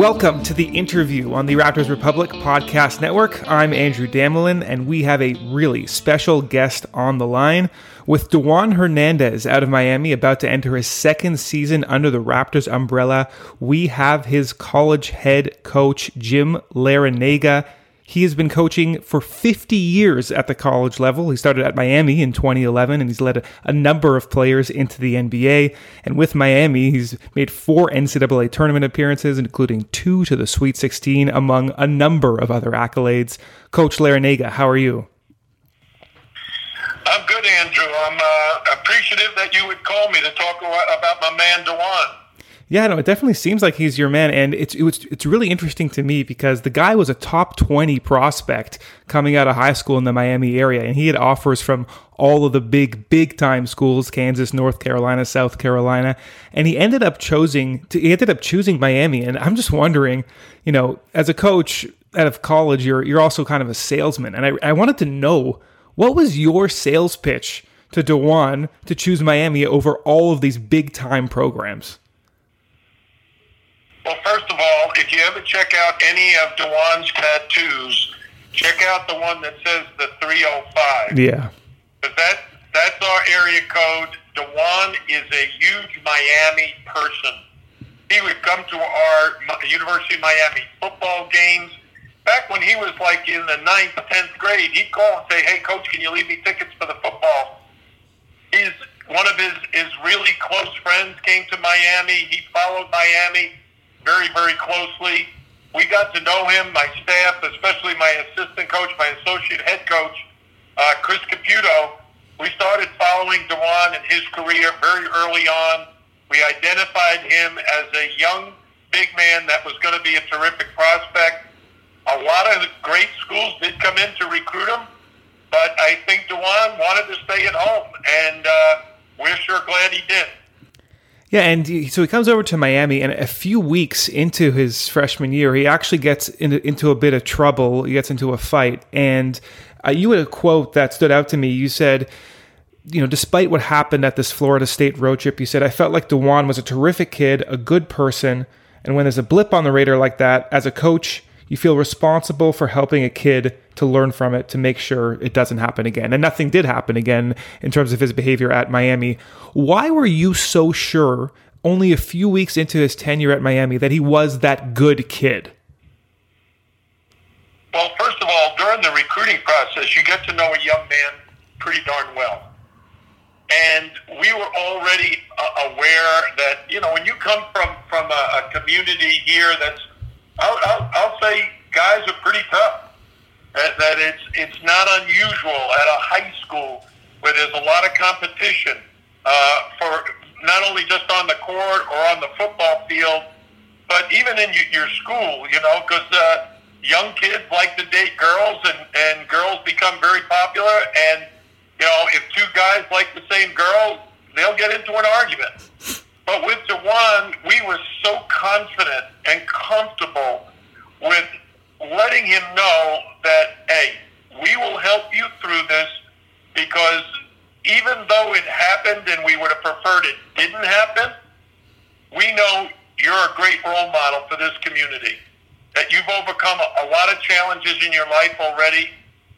Welcome to the interview on the Raptors Republic Podcast Network. I'm Andrew Damelin, and we have a really special guest on the line. With Dewan Hernandez out of Miami about to enter his second season under the Raptors umbrella, we have his college head coach, Jim Larrañaga. He has been coaching for 50 years at the college level. He started at Miami in 2011 and he's led a, a, number of players into the NBA. And with Miami, he's made four NCAA tournament appearances, including two to the Sweet 16, among a number of other accolades. Coach Larrañaga, how are you? I'm good, Andrew. I'm uh, appreciative that you would call me to talk about my man, Dewan. Yeah, no, it definitely seems like he's your man, and it's it was, it's really interesting to me because the guy was a top twenty prospect coming out of high school in the Miami area, and he had offers from all of the big big time schools, Kansas, North Carolina, South Carolina, and he ended up choosing to, he ended up choosing Miami, and I'm just wondering, you know, as a coach out of college, you're you're also kind of a salesman, and I I wanted to know what was your sales pitch to Dewan to choose Miami over all of these big time programs. Well, first of all, if you ever check out any of Dewan's tattoos, check out the one that says the 305. Yeah. But that that's our area code. Dewan is a huge Miami person. He would come to our University of Miami football games. Back when he was like in the ninth, tenth grade, he'd call and say, "Hey, coach, can you leave me tickets for the football?" He's one of his his really close friends came to Miami. He followed Miami very, very closely. We got to know him, my staff, especially my assistant coach, my associate head coach, uh, Chris Caputo. We started following Dewan in his career very early on. We identified him as a young big man that was going to be a terrific prospect. A lot of great schools did come in to recruit him, but I think Dewan wanted to stay at home, and uh, we're sure glad he did. Yeah, and so he comes over to Miami, and a few weeks into his freshman year, he actually gets into, into a bit of trouble. He gets into a fight, and uh, you had a quote that stood out to me. You said, you know, despite what happened at this Florida State road trip, you said, I felt like Dewan was a terrific kid, a good person, and when there's a blip on the radar like that, as a coach, you feel responsible for helping a kid to learn from it to make sure it doesn't happen again. And nothing did happen again in terms of his behavior at Miami. Why were you so sure only a few weeks into his tenure at Miami that he was that good kid? Well, first of all, during the recruiting process, you get to know a young man pretty darn well. And we were already uh, aware that, you know, when you come from, from a, a community here that's I'll, I'll, I'll say guys are pretty tough. That, that it's it's not unusual at a high school where there's a lot of competition uh, for not only just on the court or on the football field, but even in your school. You know, because uh, young kids like to date girls, and and girls become very popular. And you know, if two guys like the same girl, they'll get into an argument. But with Dewan, we were so confident and comfortable with letting him know that, hey, we will help you through this because even though it happened and we would have preferred it didn't happen, we know you're a great role model for this community. That you've overcome a, a lot of challenges in your life already,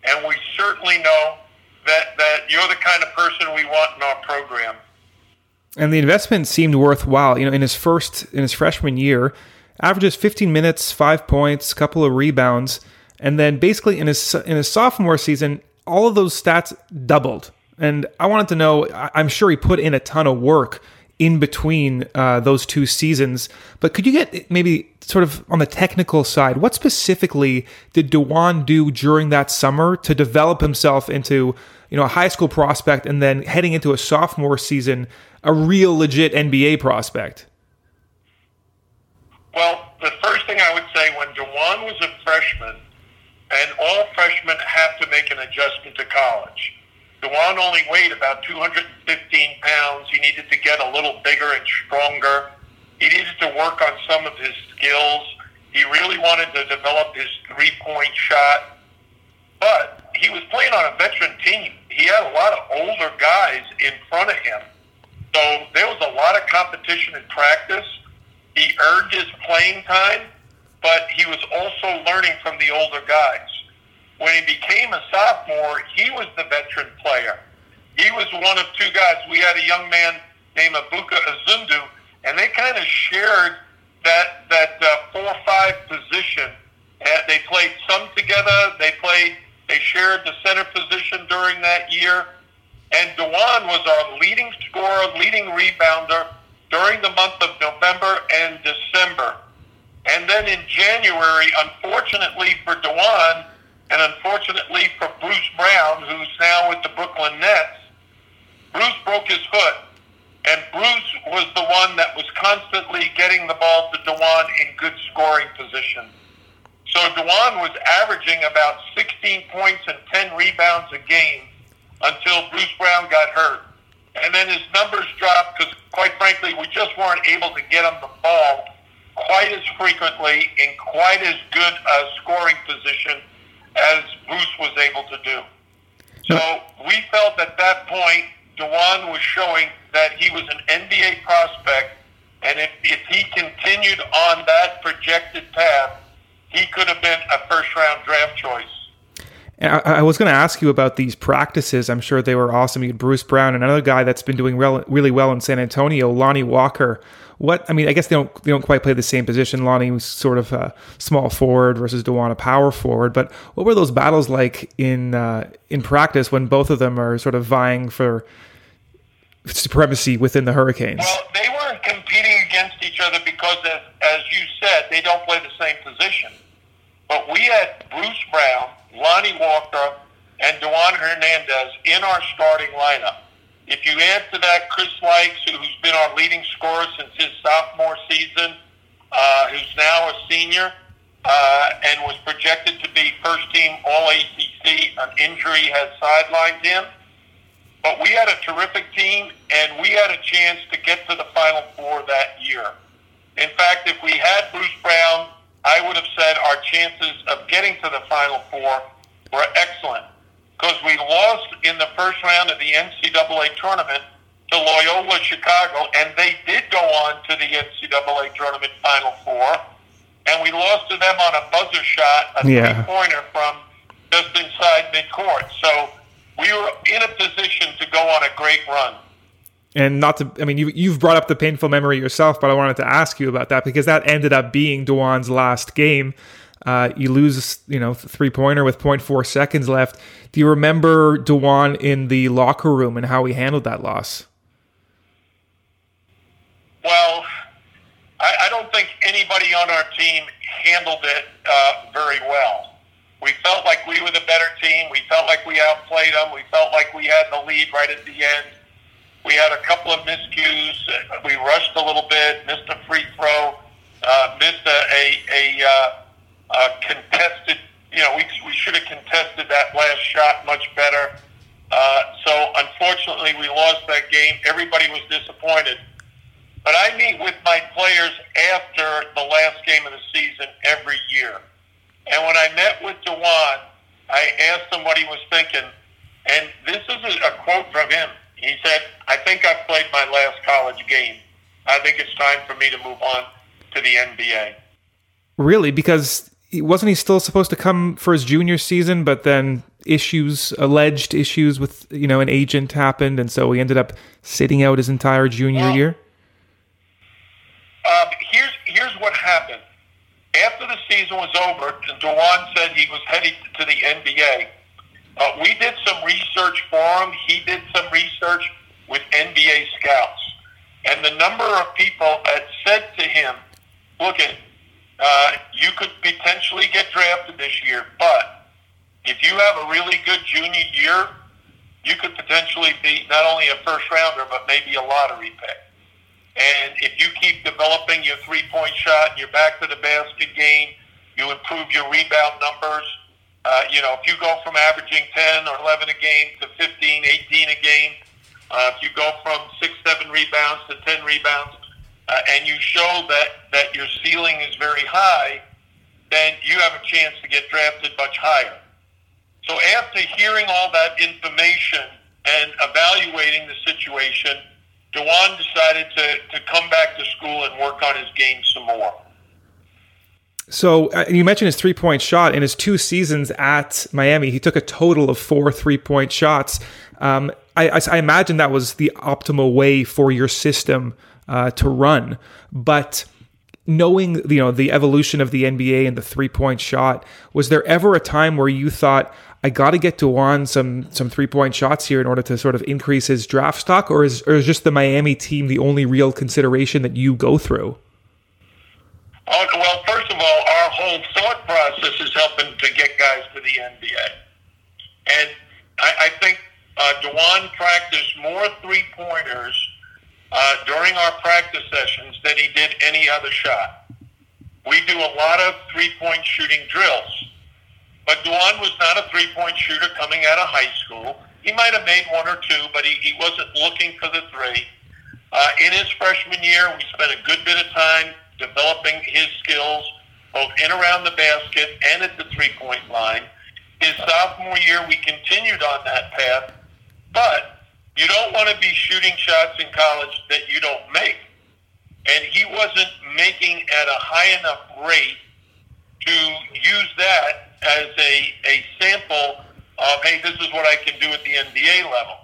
and we certainly know that, that you're the kind of person we want in our program and the investment seemed worthwhile. You know, in his first in his freshman year, averages 15 minutes, five points, couple of rebounds, and then basically in his in his sophomore season, all of those stats doubled. And I wanted to know. I'm sure he put in a ton of work in between uh, those two seasons. But could you get maybe sort of on the technical side, what specifically did Dewan do during that summer to develop himself into you know a high school prospect and then heading into a sophomore season a real legit NBA prospect? Well, the first thing I would say when Dewan was a freshman, and all freshmen have to make an adjustment to college. Dewan only weighed about 215 pounds. He needed to get a little bigger and stronger. He needed to work on some of his skills. He really wanted to develop his three-point shot. But he was playing on a veteran team. He had a lot of older guys in front of him. So there was a lot of competition in practice. He earned his playing time, but he was also learning from the older guys. When he became a sophomore, he was the veteran player. He was one of two guys. We had a young man named Ebuka Izundu, and they kind of shared that that uh, four five position. Uh, they played some together. They played. They shared the center position during that year. And Dewan was our leading scorer, leading rebounder during the month of November and December. And then in January, unfortunately for Dewan, and unfortunately for Bruce Brown, who's now with the Brooklyn Nets, Bruce broke his foot. And Bruce was the one that was constantly getting the ball to Dewan in good scoring position. So Dewan was averaging about 16 points and 10 rebounds a game until Bruce Brown got hurt. And then his numbers dropped because, quite frankly, we just weren't able to get him the ball quite as frequently in quite as good a scoring position as Bruce was able to do. So we felt at that point, Dewan was showing that he was an NBA prospect, and if, if he continued on that projected path, he could have been a first round draft choice. I, I was going to ask you about these practices. I'm sure they were awesome. You had Bruce Brown, and another guy that's been doing really well in San Antonio, Lonnie Walker. What I mean, I guess they don't they don't quite play the same position. Lonnie was sort of a small forward versus Dewan a power forward. But what were those battles like in uh, in practice when both of them are sort of vying for supremacy within the Hurricanes? Well, they weren't competing against each other because, as, as you said, they don't play the same position. But we had Bruce Brown, Lonnie Walker, and Dewan Hernandez in our starting lineup. If you add to that Chris Lykes, who's been our leading scorer since his sophomore season, uh, who's now a senior, uh, and was projected to be first team All ACC, an injury has sidelined him. But we had a terrific team, and we had a chance to get to the Final Four that year. In fact, if we had Bruce Brown, I would have said our chances of getting to the Final Four were excellent because we lost in the first round of the NCAA tournament to Loyola Chicago, and they did go on to the NCAA tournament Final Four, and we lost to them on a buzzer shot, a Yeah. three-pointer from just inside midcourt. So we were in a position to go on a great run. And not to, I mean, you, you've brought up the painful memory yourself, but I wanted to ask you about that because that ended up being Dewan's last game. Uh, you lose, you know, three pointer with 0.4 seconds left. Do you remember Dewan in the locker room and how he handled that loss? Well, I, I don't think anybody on our team handled it uh, very well. We felt like we were the better team. We felt like we outplayed them. We felt like we had the lead right at the end. We had a couple of miscues. We rushed a little bit, missed a free throw, uh, missed a, a, a, uh, a contested, you know, we, we should have contested that last shot much better. Uh, so unfortunately, we lost that game. Everybody was disappointed. But I meet with my players after the last game of the season every year. And when I met with Dewan, I asked him what he was thinking. And this is a, a quote from him. He said, I think I've played my last college game. I think it's time for me to move on to the NBA. Really? Because wasn't he still supposed to come for his junior season, but then issues, alleged issues with, you know, an agent happened, and so he ended up sitting out his entire junior Well, year? Um, here's here's what happened. After the season was over, Dewan said he was heading to the NBA. Uh, we did some research for him. He did research with NBA scouts, and the number of people that said to him, "Look, at uh, you could potentially get drafted this year, but if you have a really good junior year, you could potentially be not only a first rounder, but maybe a lottery pick. And if you keep developing your three point shot and your back to the basket game, you improve your rebound numbers. Uh, you know, if you go from averaging 10 or 11 a game to 15, 18 a game, uh, if you go from six, seven rebounds to 10 rebounds, uh, and you show that, that your ceiling is very high, then you have a chance to get drafted much higher. So after hearing all that information and evaluating the situation, Dewan decided to, to come back to school and work on his game some more. So uh, you mentioned his three point shot in his two seasons at Miami. He took a total of four three point shots. Um, I, I, I, imagine that was the optimal way for your system uh, to run. But knowing you know the evolution of the NBA and the three point shot, was there ever a time where you thought I got to get Dewan some some three point shots here in order to sort of increase his draft stock, or is or is just the Miami team the only real consideration that you go through? Uh, well, first of all, our whole thought process is helping to get guys to the NBA, and I, I think uh, Dewan practiced more three pointers uh, during our practice sessions than he did any other shot. We do a lot of three point shooting drills. But Dewan was not a three-point shooter coming out of high school. He might have made one or two, but he, he wasn't looking for the three. Uh, in his freshman year, we spent a good bit of time developing his skills, both in around the basket and at the three-point line. His sophomore year, we continued on that path, but you don't want to be shooting shots in college that you don't make. And he wasn't making at a high enough rate to use that as a, a sample of, hey, this is what I can do at the NBA level.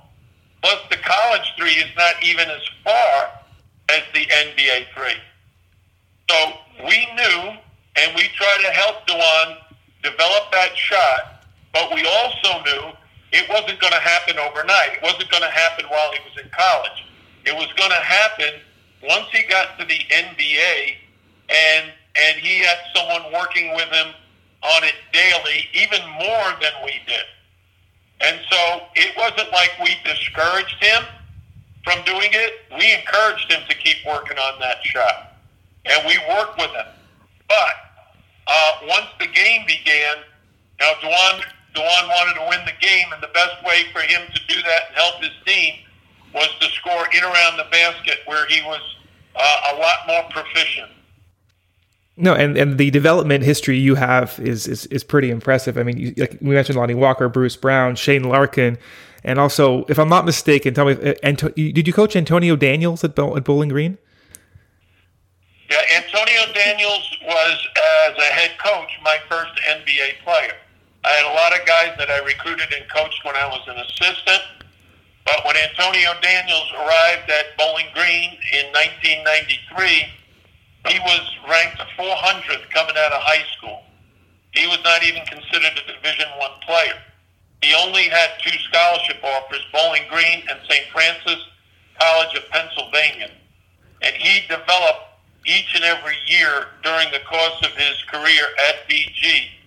Plus, the college three is not even as far as the NBA three. So we knew, and we tried to help Dewan develop that shot, but we also knew it wasn't going to happen overnight. It wasn't going to happen while he was in college. It was going to happen once he got to the NBA and and he had someone working with him on it daily, even more than we did. And so it wasn't like we discouraged him from doing it. We encouraged him to keep working on that shot. And we worked with him. But uh, once the game began, now Dewan, Dewan wanted to win the game, and the best way for him to do that and help his team was to score in around the basket where he was uh, a lot more proficient. No, and, and the development history you have is is, is pretty impressive. I mean, you, like we mentioned, Lonnie Walker, Bruce Brown, Shane Larkin, and also, if I'm not mistaken, tell me, uh, Anto- did you coach Antonio Daniels at, at Bowling Green? Yeah, Antonio Daniels was as a head coach my first NBA player. I had a lot of guys that I recruited and coached when I was an assistant. But when Antonio Daniels arrived at Bowling Green in 1993 he was ranked 400th coming out of high school. He was not even considered a Division One player. He only had two scholarship offers, Bowling Green and St. Francis College of Pennsylvania. And he developed each and every year during the course of his career at BG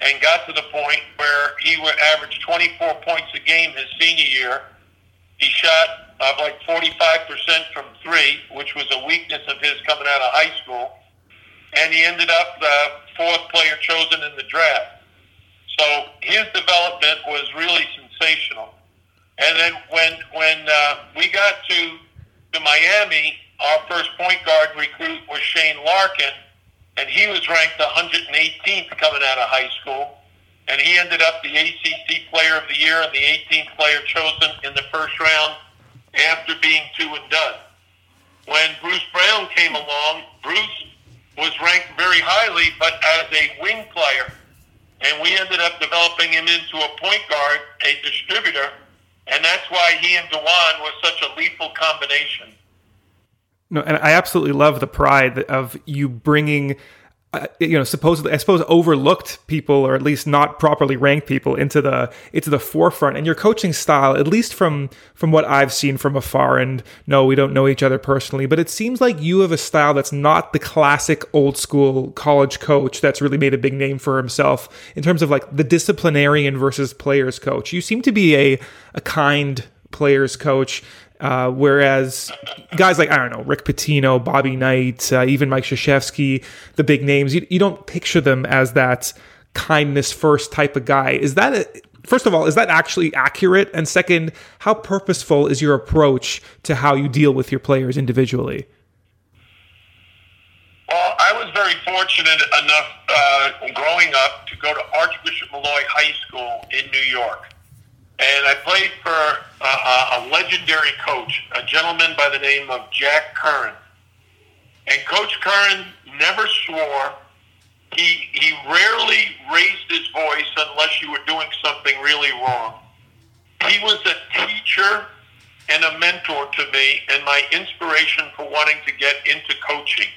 and got to the point where he would average 24 points a game his senior year. He shot of like 45% from three, which was a weakness of his coming out of high school. And he ended up the fourth player chosen in the draft. So his development was really sensational. And then when when uh, we got to to Miami, our first point guard recruit was Shane Larkin, and he was ranked 118th coming out of high school. And he ended up the ACC Player of the Year and the 18th player chosen in the first round after being two and done. When Bruce Brown came along, Bruce was ranked very highly, but as a wing player. And we ended up developing him into a point guard, a distributor, and that's why he and Dewan was such a lethal combination. No, and I absolutely love the pride of you bringing uh, you know, supposedly, I suppose, overlooked people or at least not properly ranked people into the into the forefront. And your coaching style, at least from from what I've seen from afar, and no, we don't know each other personally, but it seems like you have a style that's not the classic old school college coach that's really made a big name for himself in terms of like the disciplinarian versus players coach. You seem to be a a kind players coach uh, whereas guys like I don't know Rick Pitino, Bobby Knight, uh, even Mike Krzyzewski, the big names, you, you don't picture them as that kindness first type of guy. Is that a, first of all, is that actually accurate? And second, how purposeful is your approach to how you deal with your players individually? Well, I was very fortunate enough uh, growing up to go to Archbishop Molloy High School in New York. And I played for a, a legendary coach, a gentleman by the name of Jack Curran. And Coach Curran never swore. He, he rarely raised his voice unless you were doing something really wrong. He was a teacher and a mentor to me and my inspiration for wanting to get into coaching.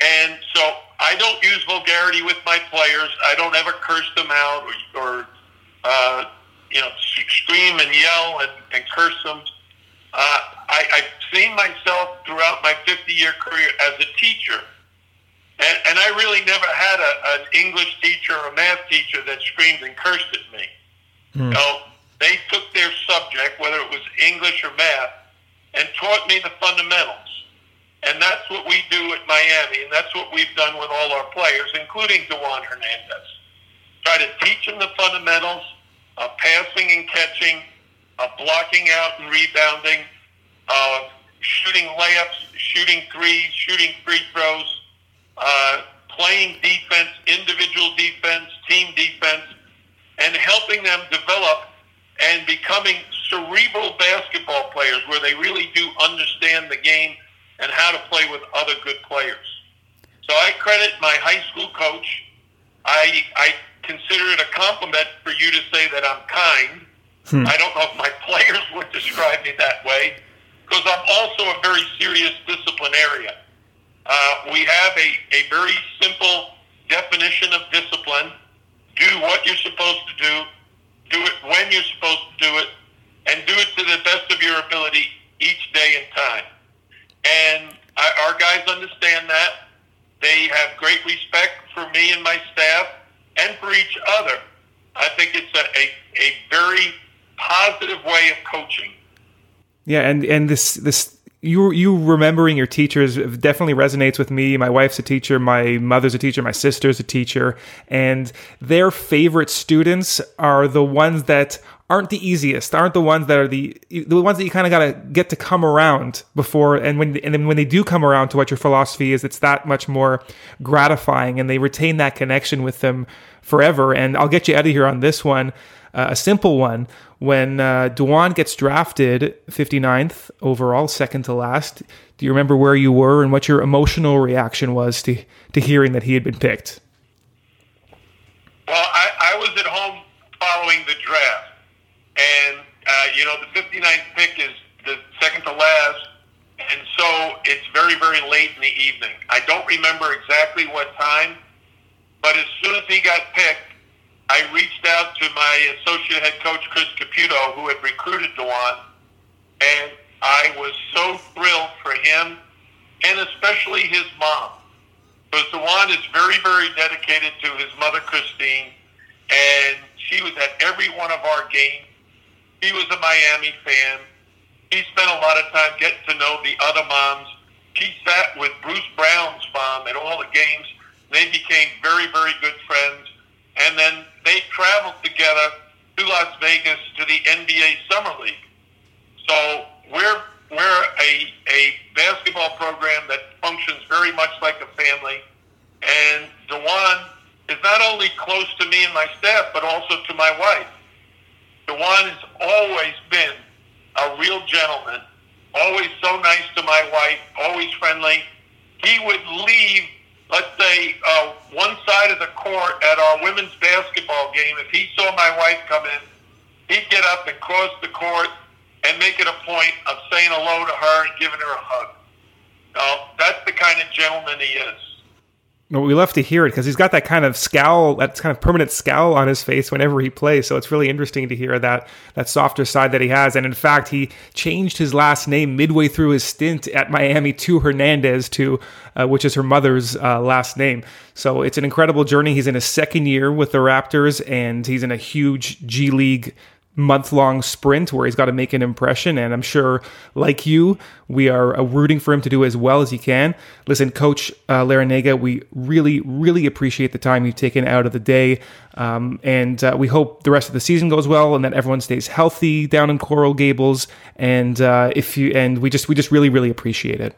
And so I don't use vulgarity with my players. I don't ever curse them out or, or uh, you know, scream and yell and, and curse them. Uh, I, I've seen myself throughout my 50-year career as a teacher, and, and I really never had a, an English teacher or a math teacher that screamed and cursed at me. Mm. You know, they took their subject, whether it was English or math, and taught me the fundamentals. And that's what we do at Miami, and that's what we've done with all our players, including Dewan Hernandez. Try to teach them the fundamentals, uh, passing and catching, uh, blocking out and rebounding, uh, shooting layups, shooting threes, shooting free throws, uh, playing defense, individual defense, team defense, and helping them develop and becoming cerebral basketball players where they really do understand the game and how to play with other good players. So I credit my high school coach. I, I consider it a compliment for you to say that I'm kind. Hmm. I don't know if my players would describe me that way because I'm also a very serious disciplinarian. Uh, we have a, a very simple definition of discipline. Do what you're supposed to do, do it when you're supposed to do it, and do it to the best of your ability each day and time. And I, our guys understand that. They have great respect for me and my staff and for each other. I think it's a, a, a very positive way of coaching. Yeah, and and this this you you remembering your teachers definitely resonates with me. My wife's a teacher, my mother's a teacher, my sister's a teacher, and their favorite students are the ones that aren't the easiest, aren't the ones that are the the ones that you kind of got to get to come around before and when and then when they do come around to what your philosophy is, it's that much more gratifying and they retain that connection with them forever. And I'll get you out of here on this one, uh, a simple one. When uh, Dewan gets drafted 59th overall, second to last, do you remember where you were and what your emotional reaction was to to hearing that he had been picked? Well, I, I was at home following the draft and uh, you know the 59th pick is the second to last, and so it's very very late in the evening. I don't remember exactly what time, but as soon as he got picked, I reached out to my associate head coach Chris Caputo, who had recruited Dewan, and I was so thrilled for him, and especially his mom. Because Dewan is very, very dedicated to his mother, Christine, and she was at every one of our games he was a Miami fan. He spent a lot of time getting to know the other moms. He sat with Bruce Brown's mom at all the games. They became very, very good friends. And then they traveled together to Las Vegas to the NBA Summer League. So we're we're a, a basketball program that functions very much like a family. And Dewan is not only close to me and my staff, but also to my wife. Dewan has always been a real gentleman, always so nice to my wife, always friendly. He would leave, let's say, uh, one side of the court at our women's basketball game. If he saw my wife come in, he'd get up and cross the court and make it a point of saying hello to her and giving her a hug. Now, that's the kind of gentleman he is. We love to hear it because he's got that kind of scowl, that kind of permanent scowl on his face whenever he plays. So it's really interesting to hear that that softer side that he has. And in fact, he changed his last name midway through his stint at Miami to Hernandez, to uh, which is her mother's uh, last name. So it's an incredible journey. He's in his second year with the Raptors, and he's in a huge G League month long sprint where he's got to make an impression. And I'm sure, like you, we are uh, rooting for him to do as well as he can. Listen, Coach uh, Larrañaga, we really, really appreciate the time you've taken out of the day. Um, and uh, we hope the rest of the season goes well and that everyone stays healthy down in Coral Gables. And uh, if you and we just we just really, really appreciate it.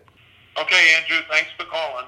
Okay, Andrew, thanks for calling.